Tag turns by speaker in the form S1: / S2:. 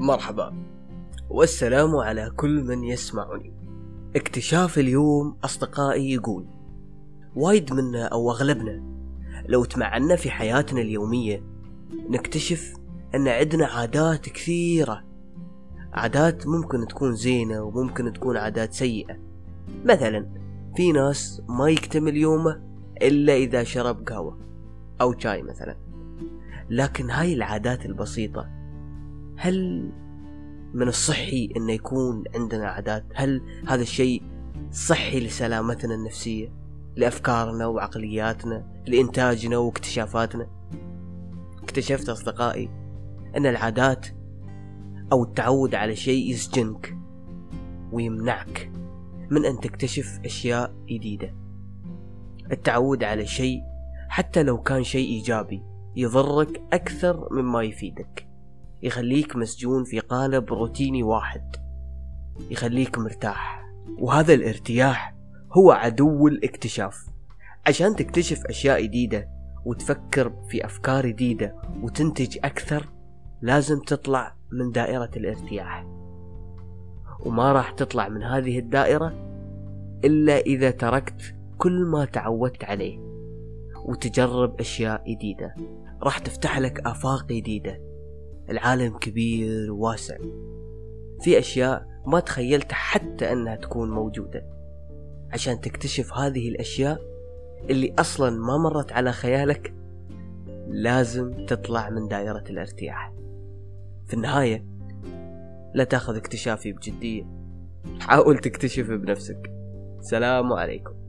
S1: مرحبا. والسلام على كل من يسمعني. اكتشاف اليوم أصدقائي يقول وايد منا أو أغلبنا لو تمعنا في حياتنا اليومية نكتشف أن عندنا عادات كثيرة. عادات ممكن تكون زينة وممكن تكون عادات سيئة. مثلا في ناس ما يكتمل يومه إلا إذا شرب قهوة أو شاي مثلا. لكن هاي العادات البسيطة هل من الصحي أن يكون عندنا عادات؟ هل هذا الشيء صحي لسلامتنا النفسية لأفكارنا وعقلياتنا لإنتاجنا واكتشافاتنا؟ اكتشفت أصدقائي أن العادات أو التعود على شيء يسجنك ويمنعك من أن تكتشف أشياء جديدة. التعود على شيء حتى لو كان شيء إيجابي يضرك أكثر مما يفيدك. يخليك مسجون في قالب روتيني واحد يخليك مرتاح. وهذا الارتياح هو عدو الاكتشاف. عشان تكتشف أشياء جديدة وتفكر في أفكار جديدة وتنتج أكثر لازم تطلع من دائرة الارتياح. وما راح تطلع من هذه الدائرة إلا إذا تركت كل ما تعودت عليه وتجرب أشياء جديدة. راح تفتح لك آفاق جديدة. العالم كبير وواسع. في أشياء ما تخيلت حتى أنها تكون موجودة. عشان تكتشف هذه الأشياء اللي أصلا ما مرت على خيالك لازم تطلع من دائرة الارتياح. في النهاية لا تأخذ اكتشافي بجدية حاول تكتشف بنفسك. سلام عليكم.